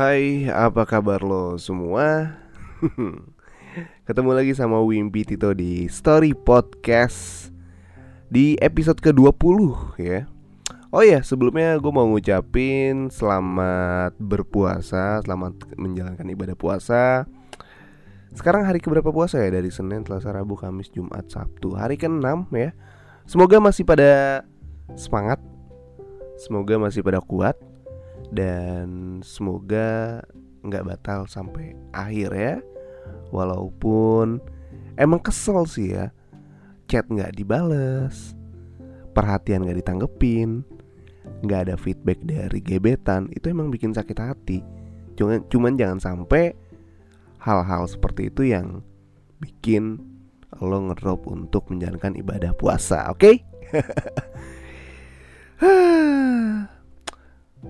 Hai, apa kabar lo semua? Ketemu lagi sama Wimpi Tito di Story Podcast Di episode ke-20 ya. Oh ya, sebelumnya gue mau ngucapin selamat berpuasa Selamat menjalankan ibadah puasa. Sekarang hari keberapa puasa ya? Dari Senin, Selasa, Rabu, Kamis, Jumat, Sabtu. Hari ke-6 ya. Semoga masih pada semangat. Semoga masih pada kuat dan semoga nggak batal sampai akhir ya. Walaupun emang kesel sih ya chat nggak dibales perhatian nggak ditanggepin nggak ada feedback dari gebetan itu emang bikin sakit hati. Cuman cuman jangan sampai hal-hal seperti itu yang bikin lo ngedrop untuk menjalankan ibadah puasa oke? Okay?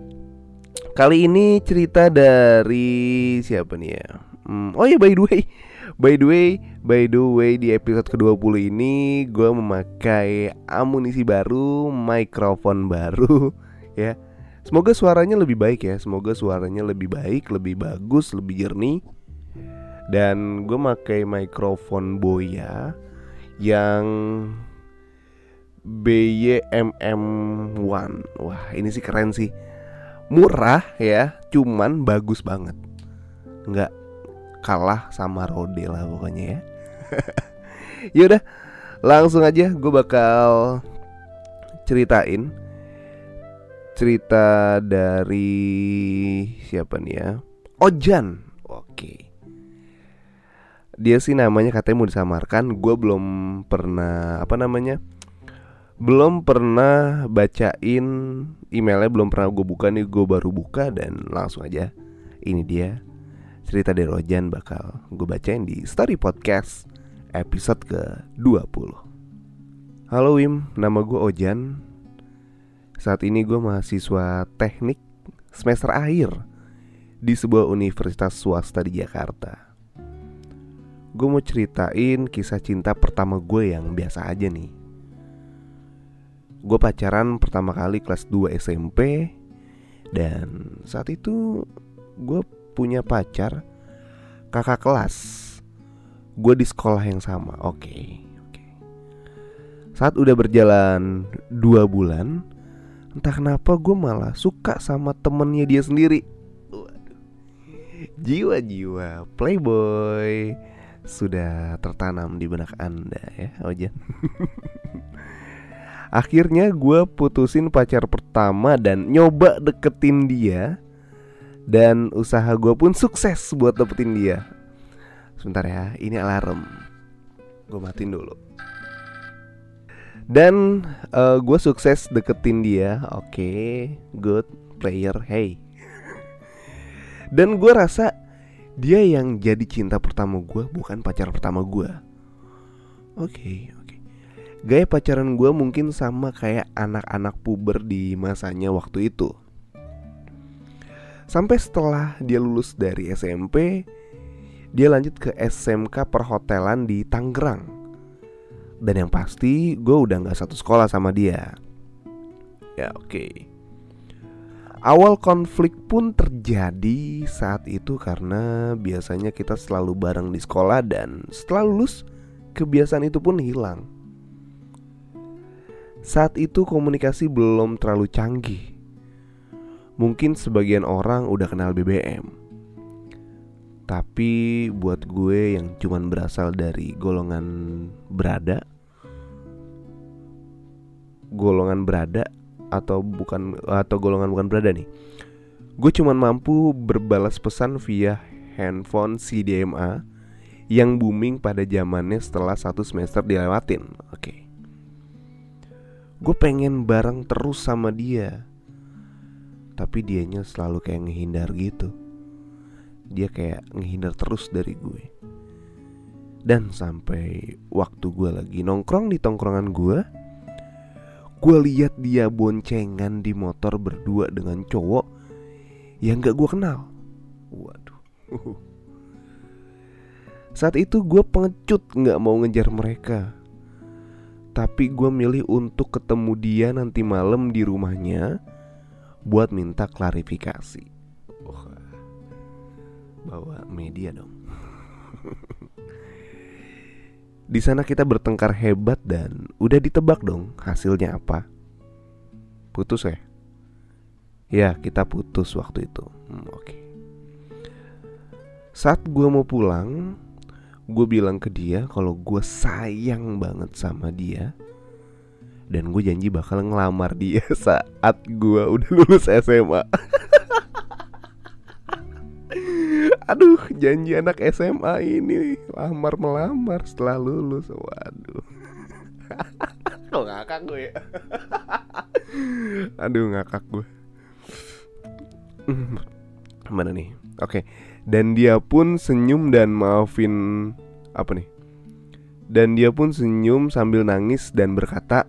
Kali ini cerita dari siapa nih ya? Hmm, oh ya by the way, by the way, by the way di episode ke-20 ini gue memakai amunisi baru, mikrofon baru ya. Semoga suaranya lebih baik ya, semoga suaranya lebih baik, lebih bagus, lebih jernih. Dan gue pakai mikrofon Boya yang BYMM1. Wah, ini sih keren sih murah ya cuman bagus banget. Nggak kalah sama Rode lah pokoknya ya. Yaudah langsung aja gue bakal ceritain cerita dari siapa nih ya? Ojan. Oke. Dia sih namanya katanya mau disamarkan. Gue belum pernah apa namanya belum pernah bacain emailnya belum pernah gue buka nih gue baru buka dan langsung aja. Ini dia cerita dari Rojan bakal gue bacain di story podcast episode ke 20 Halo Wim, nama gue Ojan. Saat ini gue mahasiswa teknik semester akhir Di sebuah universitas swasta di Jakarta. Gue mau ceritain kisah cinta pertama gue yang biasa aja nih Gue pacaran pertama kali kelas 2 SMP Dan saat itu gue punya pacar kakak kelas. Gue di sekolah yang sama Oke okay. Saat udah berjalan dua bulan Entah kenapa gue malah suka sama temennya dia sendiri. Jiwa-jiwa playboy. Sudah tertanam di benak anda ya Ojan Akhirnya gue putusin pacar pertama dan nyoba deketin dia. Dan usaha gue pun sukses buat dapetin dia. Sebentar ya, ini alarm. Gue matiin dulu. Dan uh, gue sukses deketin dia. Oke, okay, good player, hey. Dan gue rasa dia yang jadi cinta pertama gue bukan pacar pertama gue Oke, okay, Gaya pacaran gue mungkin sama kayak anak-anak puber di masanya waktu itu Sampai setelah dia lulus dari SMP Dia lanjut ke SMK perhotelan di Tangerang Dan yang pasti gue udah gak satu sekolah sama dia Ya oke okay. Awal konflik pun terjadi saat itu karena biasanya kita selalu bareng di sekolah dan setelah lulus kebiasaan itu pun hilang. Saat itu komunikasi belum terlalu canggih. Mungkin sebagian orang udah kenal BBM. Tapi buat gue yang cuman berasal dari golongan berada golongan berada atau bukan atau golongan bukan berada nih. Gue cuman mampu berbalas pesan via handphone CDMA yang booming pada zamannya setelah satu semester dilewatin. Oke. Okay. Gue pengen bareng terus sama dia. Tapi dianya selalu kayak ngehindar gitu. Dia kayak ngehindar terus dari gue. Dan sampai waktu gue lagi nongkrong di tongkrongan gue Gue lihat dia boncengan di motor berdua dengan cowok Yang gak gue kenal. Waduh. Saat itu gue pengecut gak mau ngejar mereka tapi gue milih untuk ketemu dia nanti malam di rumahnya Buat minta klarifikasi bawa media dong. Di sana kita bertengkar hebat dan udah ditebak dong hasilnya apa. Putus ya? Ya kita putus waktu itu. Hmm, Oke. Okay. Saat gue mau pulang, gue bilang ke dia kalau gue sayang banget sama dia dan gue janji bakal ngelamar dia saat gue udah lulus SMA. Aduh, janji anak SMA ini lamar melamar setelah lulus. Waduh. Kok ngakak gue ya? Aduh, ngakak gue. Mana nih? Oke. Dan dia pun senyum dan maafin apa nih? Dan dia pun senyum sambil nangis dan berkata,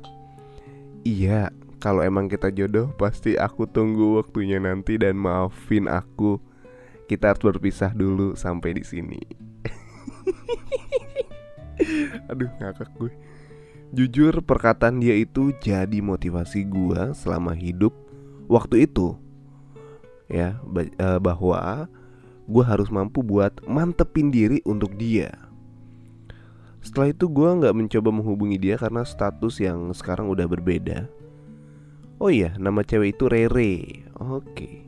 "Iya, kalau emang kita jodoh, pasti aku tunggu waktunya nanti dan maafin aku." kita harus berpisah dulu sampai di sini. Aduh ngakak gue. Jujur perkataan dia itu jadi motivasi gue selama hidup waktu itu. Ya eh, bahwa gue harus mampu buat mantepin diri untuk dia. Setelah itu gue nggak mencoba menghubungi dia karena status yang sekarang udah berbeda. Oh iya, nama cewek itu Rere. Oke.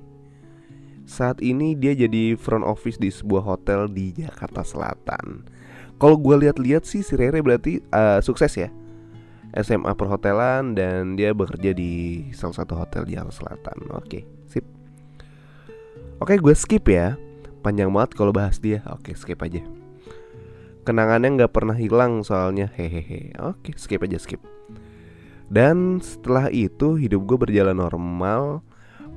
Saat ini dia jadi front office di sebuah hotel di Jakarta Selatan. Kalau gue lihat-lihat sih si Rere berarti uh, sukses ya. SMA perhotelan dan dia bekerja di salah satu hotel di Jakarta Selatan. Oke, sip. Oke, gue skip ya. Panjang banget kalau bahas dia. Oke, skip aja. Kenangannya nggak pernah hilang soalnya hehehe. Oke, skip aja skip. Dan setelah itu hidup gue berjalan normal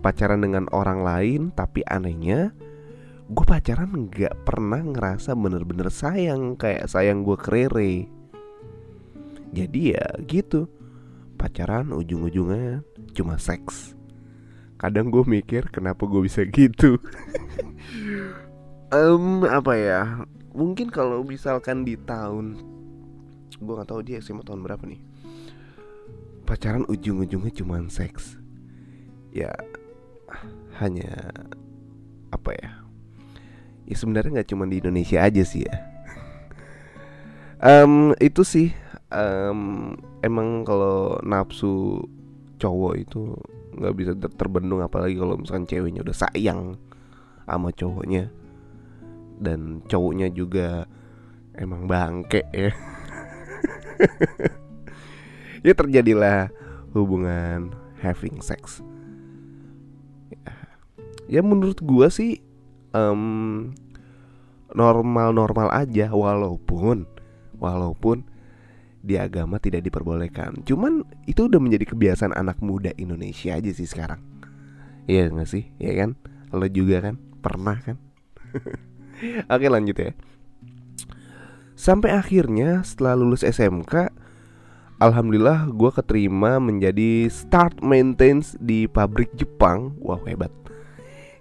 pacaran dengan orang lain tapi anehnya gue pacaran nggak pernah ngerasa bener-bener sayang kayak sayang gue kerere jadi ya gitu pacaran ujung-ujungnya cuma seks kadang gue mikir kenapa gue bisa gitu? Um, apa ya? Mungkin kalau misalkan di tahun gue nggak tahu dia SMA tahun berapa nih. Pacaran ujung-ujungnya cuma seks. Ya hanya apa ya? Ya sebenarnya nggak cuma di Indonesia aja sih ya. Um, itu sih um, emang kalau nafsu cowok itu nggak bisa terbendung apalagi kalau misalkan ceweknya udah sayang sama cowoknya. Dan cowoknya juga emang bangke ya. Ya terjadilah hubungan having sex. Ya menurut gua sih um, normal-normal aja walaupun walaupun di agama tidak diperbolehkan. Cuman itu udah menjadi kebiasaan anak muda Indonesia aja sih sekarang. Iya gak sih? Ya kan? Lo juga kan? Pernah kan? Oke lanjut ya. Sampai akhirnya setelah lulus SMK Alhamdulillah gue keterima menjadi start maintenance di pabrik Jepang Wah hebat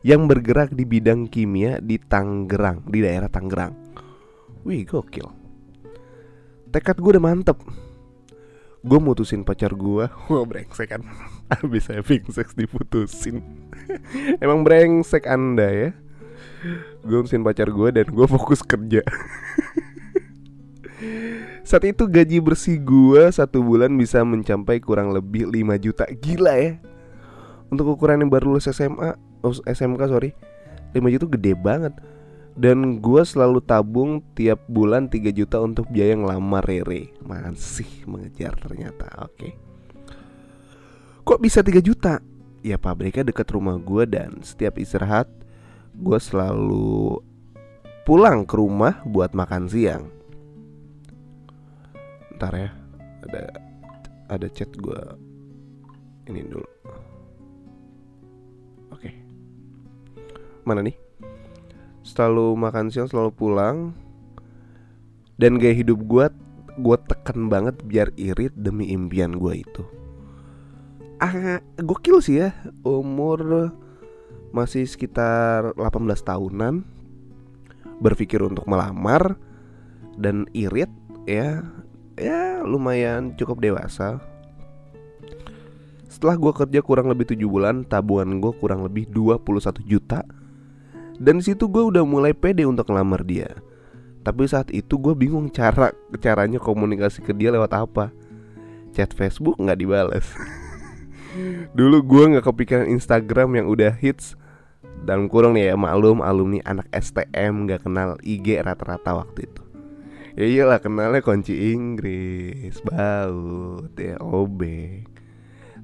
yang bergerak di bidang kimia di Tangerang, di daerah Tangerang. Wih, gokil. Tekad gue udah mantep. Gue mutusin pacar gue, gue brengsek kan. Abis having sex diputusin. Emang brengsek anda ya. Gue mutusin pacar gue dan gue fokus kerja. Saat itu gaji bersih gue satu bulan bisa mencapai kurang lebih 5 juta Gila ya Untuk ukuran yang baru lulus SMA oh, SMK sorry 5 juta gede banget dan gue selalu tabung tiap bulan 3 juta untuk biaya ngelamar Rere. Masih mengejar ternyata Oke. Kok bisa 3 juta? Ya pabriknya dekat rumah gue dan setiap istirahat Gue selalu pulang ke rumah buat makan siang. Ntar ya Ada ada chat gue Ini dulu. Mana nih selalu makan siang selalu pulang. Dan gaya hidup gue gue tekan banget biar irit demi impian gue itu. Ah gokil sih ya. Umur masih sekitar 18 tahunan. Berpikir untuk melamar dan irit ya. Ya lumayan cukup dewasa. Setelah gue kerja kurang lebih 7 bulan tabungan gue kurang lebih 21 juta Dan situ gue udah mulai pede untuk ngelamar dia. Tapi saat itu gue bingung cara caranya komunikasi ke dia lewat apa. Chat Facebook nggak dibales. Dulu gue nggak kepikiran Instagram yang udah hits. Dan kurang nih ya maklum alumni anak STM nggak kenal IG rata-rata waktu itu. Ya iyalah kenalnya kunci Inggris, baut, ya obeng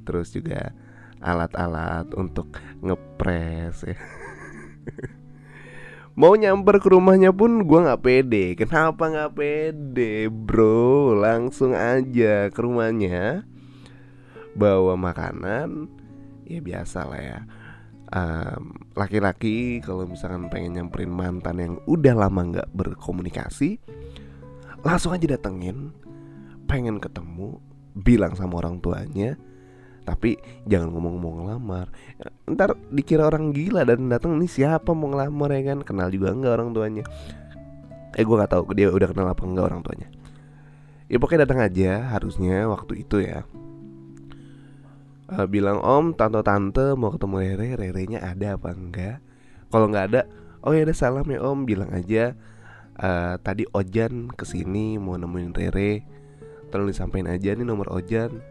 Terus juga alat-alat untuk ngepres ya Mau nyamper ke rumahnya pun gue nggak pede. Kenapa nggak pede bro? Langsung aja ke rumahnya Bawa makanan. Ya biasa lah ya Laki-laki um, kalau misalkan pengen nyamperin mantan yang udah lama nggak berkomunikasi Langsung aja datengin. Pengen ketemu Bilang sama orang tuanya tapi jangan ngomong-ngomong ngelamar. Ntar dikira orang gila dan datang nih siapa mau ngelamar ya kan? Kenal juga enggak orang tuanya. Eh gue nggak tahu dia udah kenal apa enggak orang tuanya. Ya pokoknya datang aja harusnya waktu itu ya. Uh, bilang om tante tante mau ketemu Rere Rere nya ada apa enggak? Kalau nggak ada oh ya ada salam ya om. Bilang aja uh, tadi Ojan ke sini mau nemuin Rere. Tolong disampaikan aja nih nomor Ojan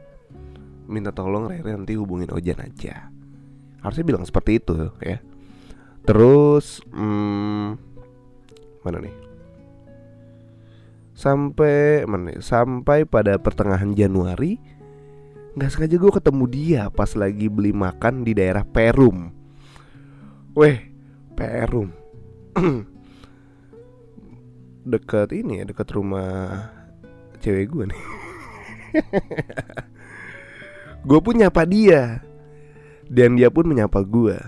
minta tolong Rere nanti hubungin Ojan aja. Harusnya bilang seperti itu ya. Terus hmm, mana nih? Sampai mana nih? sampai pada pertengahan Januari nggak sengaja gue ketemu dia pas lagi beli makan di daerah Perum. Weh Perum. Dekat ini ya dekat rumah cewek gue nih Gue pun nyapa dia. Dan dia pun menyapa gue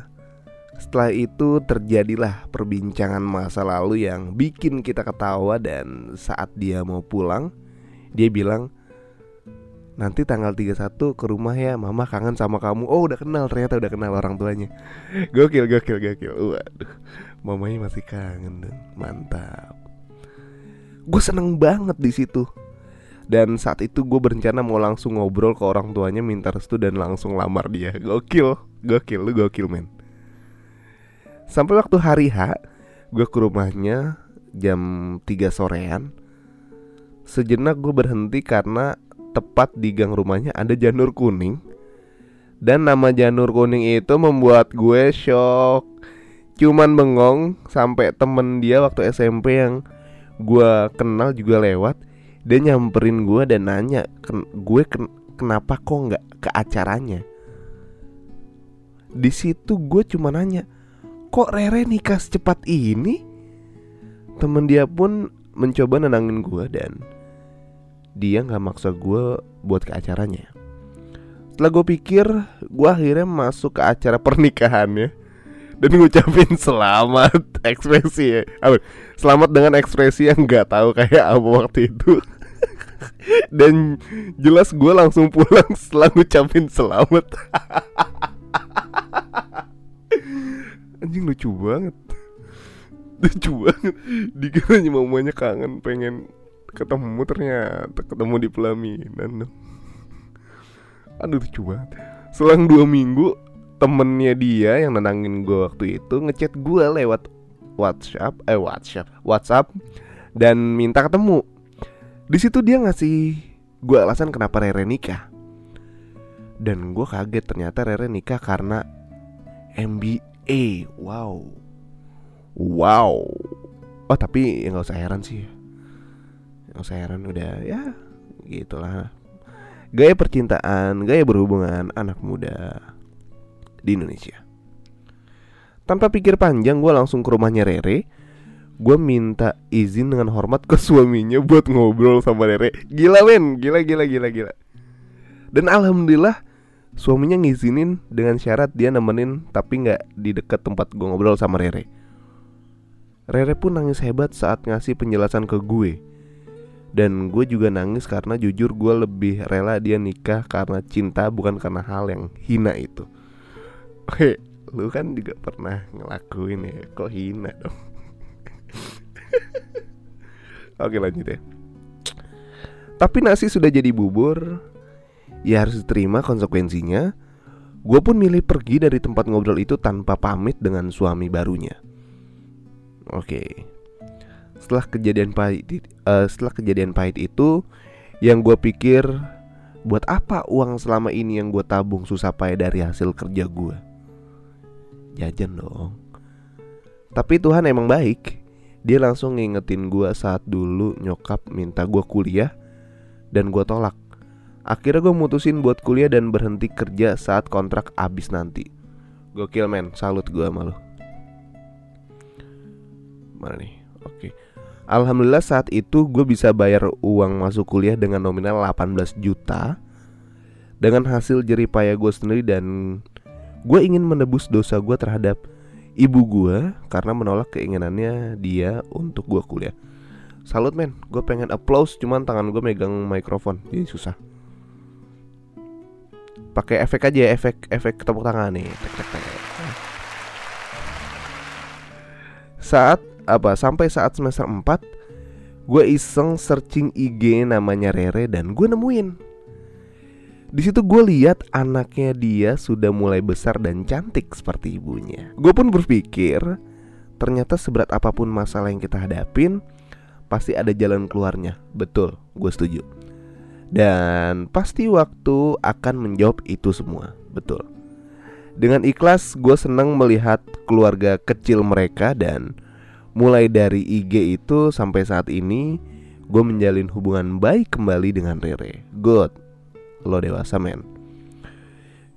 Setelah itu terjadilah perbincangan masa lalu yang bikin kita ketawa Dan saat dia mau pulang Dia bilang Nanti tanggal 31 ke rumah ya Mama kangen sama kamu. Oh udah kenal ternyata udah kenal orang tuanya. Gokil gokil gokil. Waduh Mamanya masih kangen Mantap. Gue seneng banget di situ dan saat itu gue berencana mau langsung ngobrol ke orang tuanya minta restu dan langsung lamar dia. Gokil, gokil, lu gokil men. Sampai waktu hari H Gue ke rumahnya jam 3 sorean. Sejenak gue berhenti karena tepat di gang rumahnya ada janur kuning. Dan nama janur kuning itu membuat gue shock. Cuman bengong sampai temen dia waktu SMP yang gue kenal juga lewat dia nyamperin gue dan nanya ken gue ken kenapa kok nggak ke acaranya? Di situ gue cuma nanya kok Rere nikah secepat ini? Temen dia pun mencoba nenangin gue dan dia nggak maksa gue buat ke acaranya. Setelah gue pikir gue akhirnya masuk ke acara pernikahannya dan ngucapin selamat ekspresi ya. Selamat dengan ekspresi yang nggak tahu kayak apa waktu itu dan jelas gue langsung pulang setelah ngucapin selamat. Anjing lucu banget. Lucu banget. Dikiranya mamanya kangen pengen ketemu ternyata ketemu di pelaminan. Aduh lucu banget. Selang dua minggu temennya dia yang nenangin gue waktu itu ngechat gue lewat WhatsApp eh WhatsApp WhatsApp dan minta ketemu di situ dia ngasih gue alasan kenapa Rere nikah. Dan gue kaget ternyata Rere nikah karena MBA wow. Wow. Oh tapi ya nggak usah heran sih. Nggak usah heran udah ya gitulah. Gaya percintaan gaya berhubungan anak muda di Indonesia. Tanpa pikir panjang gue langsung ke rumahnya Rere Gue minta izin dengan hormat ke suaminya buat ngobrol sama Rere. Gila men, gila gila gila gila. Dan alhamdulillah suaminya ngizinin dengan syarat dia nemenin tapi nggak di dekat tempat gue ngobrol sama Rere. Rere pun nangis hebat saat ngasih penjelasan ke gue. Dan gue juga nangis karena jujur gue lebih rela dia nikah karena cinta bukan karena hal yang hina itu. Oke, lu kan juga pernah ngelakuin ya, kok hina dong. Oke lanjut ya. Tapi nasi sudah jadi bubur, ya harus diterima konsekuensinya. Gue pun milih pergi dari tempat ngobrol itu tanpa pamit dengan suami barunya. Oke. Setelah kejadian pahit, uh, setelah kejadian pahit itu, yang gue pikir buat apa uang selama ini yang gue tabung susah payah dari hasil kerja gue? Jajan dong. Tapi Tuhan emang baik. Dia langsung ngingetin gue saat dulu nyokap minta gue kuliah dan gue tolak. Akhirnya gue mutusin buat kuliah dan berhenti kerja saat kontrak abis nanti. Gokil men, salut gue sama lo. Mana nih? Oke. Alhamdulillah saat itu gue bisa bayar uang masuk kuliah dengan nominal 18 juta Dengan hasil jerih payah gue sendiri dan gue ingin menebus dosa gue terhadap ibu gue Karena menolak keinginannya dia untuk gue kuliah. Salut men, gue pengen applause cuman tangan gue megang mikrofon. Jadi susah. Pakai efek aja efek efek tepuk tangan nih. Tek, tek, tek. saat apa sampai saat semester 4 gue iseng searching IG namanya Rere dan gue nemuin di situ gue lihat anaknya dia sudah mulai besar dan cantik seperti ibunya. Gue pun berpikir ternyata seberat apa pun masalah yang kita hadapin pasti ada jalan keluarnya. Betul, gue setuju. Dan pasti waktu akan menjawab itu semua. Betul. Dengan ikhlas gue senang melihat keluarga kecil mereka dan Mulai dari IG itu sampai saat ini Gue menjalin hubungan baik kembali dengan Rere Good Lo dewasa men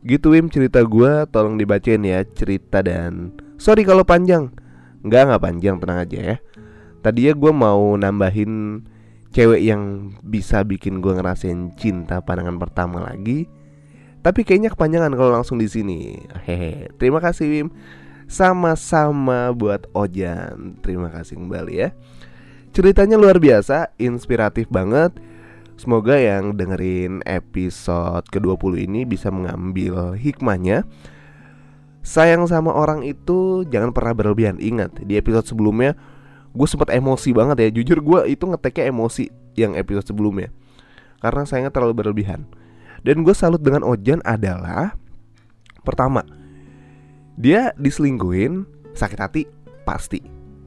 Gitu Wim cerita gue Tolong dibacain ya cerita dan Sorry kalau panjang Enggak nggak panjang tenang aja ya Tadi ya gue mau nambahin Cewek yang bisa bikin gue ngerasain cinta pandangan pertama lagi Tapi kayaknya kepanjangan kalau langsung di sini. Hehe. Terima kasih Wim. Sama-sama buat Ojan Terima kasih kembali ya Ceritanya luar biasa, inspiratif banget Semoga yang dengerin episode ke-20 ini bisa mengambil hikmahnya. Sayang sama orang itu jangan pernah berlebihan. Ingat, di episode sebelumnya gue sempat emosi banget ya. Jujur gue itu ngeteknya emosi yang episode sebelumnya. Karena sayangnya terlalu berlebihan. Dan gue salut dengan Ojan adalah Pertama, dia diselingkuhin sakit hati pasti.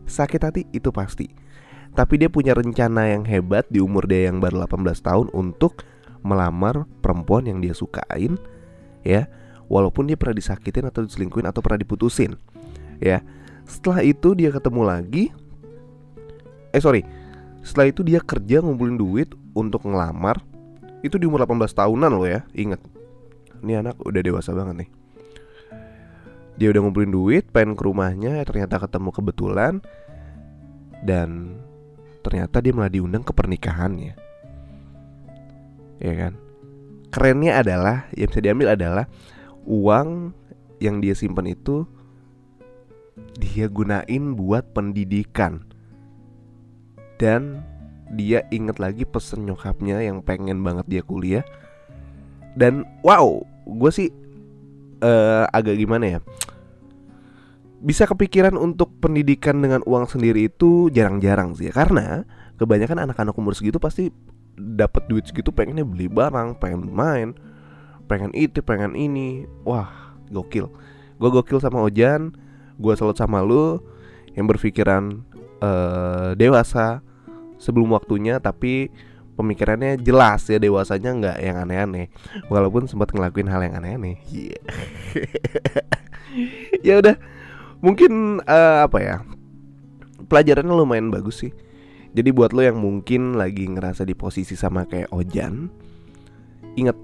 Sakit hati itu pasti tapi dia punya rencana yang hebat di umur dia yang baru 18 tahun untuk melamar perempuan yang dia sukain ya. Walaupun dia pernah disakitin atau diselingkuhin atau pernah diputusin ya. Setelah itu dia ketemu lagi eh sorry. Setelah itu dia kerja ngumpulin duit untuk ngelamar. Itu di umur 18 tahunan loh ya. Inget ini anak udah dewasa banget nih. Dia udah ngumpulin duit pengen ke rumahnya ternyata ketemu kebetulan. Dan ternyata dia malah diundang ke pernikahannya. Ya kan? Kerennya adalah yang bisa diambil adalah uang yang dia simpan itu dia gunain buat pendidikan. Dan dia inget lagi pesen nyokapnya yang pengen banget dia kuliah. Dan wow gue sih uh, agak gimana ya bisa kepikiran untuk pendidikan dengan uang sendiri itu jarang-jarang sih ya karena kebanyakan anak-anak umur segitu pasti dapat duit segitu pengennya beli barang, pengen main, pengen itu, pengen ini. Wah, gokil. Gue gokil sama Ojan, gue salut sama lu yang berpikiran uh, dewasa sebelum waktunya tapi pemikirannya jelas ya dewasanya nggak yang aneh-aneh walaupun sempat ngelakuin hal yang aneh-aneh yeah. ya udah mungkin uh, apa ya pelajarannya lumayan bagus sih. Jadi buat lo yang mungkin lagi ngerasa di posisi sama kayak Ojan inget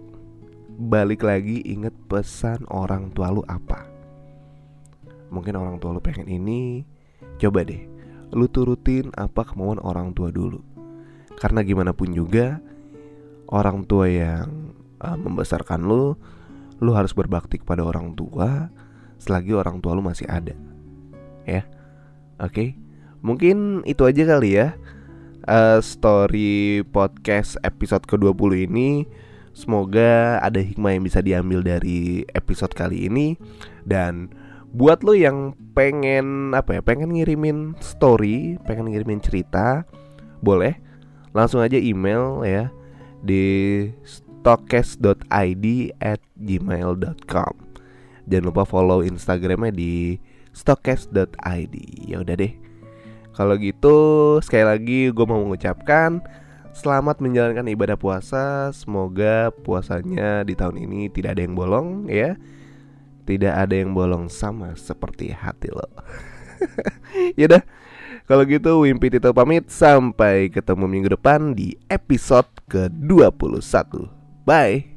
balik lagi inget pesan orang tua lu apa. Mungkin orang tua lu pengen ini coba deh lu turutin apa kemauan orang tua dulu. Karena gimana pun juga orang tua yang uh, membesarkan lu lu harus berbakti kepada orang tua selagi orang tua lu masih ada. Ya. Oke. Okay? Mungkin itu aja kali ya. Uh, story podcast episode ke-20 ini Semoga ada hikmah yang bisa diambil dari episode kali ini Dan buat lo yang pengen apa ya pengen ngirimin story pengen ngirimin cerita boleh langsung aja email ya di stokes.id at gmail.com Jangan lupa follow Instagramnya di stokes.id. Ya udah deh. Kalau gitu sekali lagi gue mau mengucapkan Selamat menjalankan ibadah puasa. Semoga puasanya di tahun ini tidak ada yang bolong ya. Tidak ada yang bolong sama seperti hati lo. Yaudah kalau gitu Wimpi Tito pamit. Sampai ketemu minggu depan di episode ke-21 Bye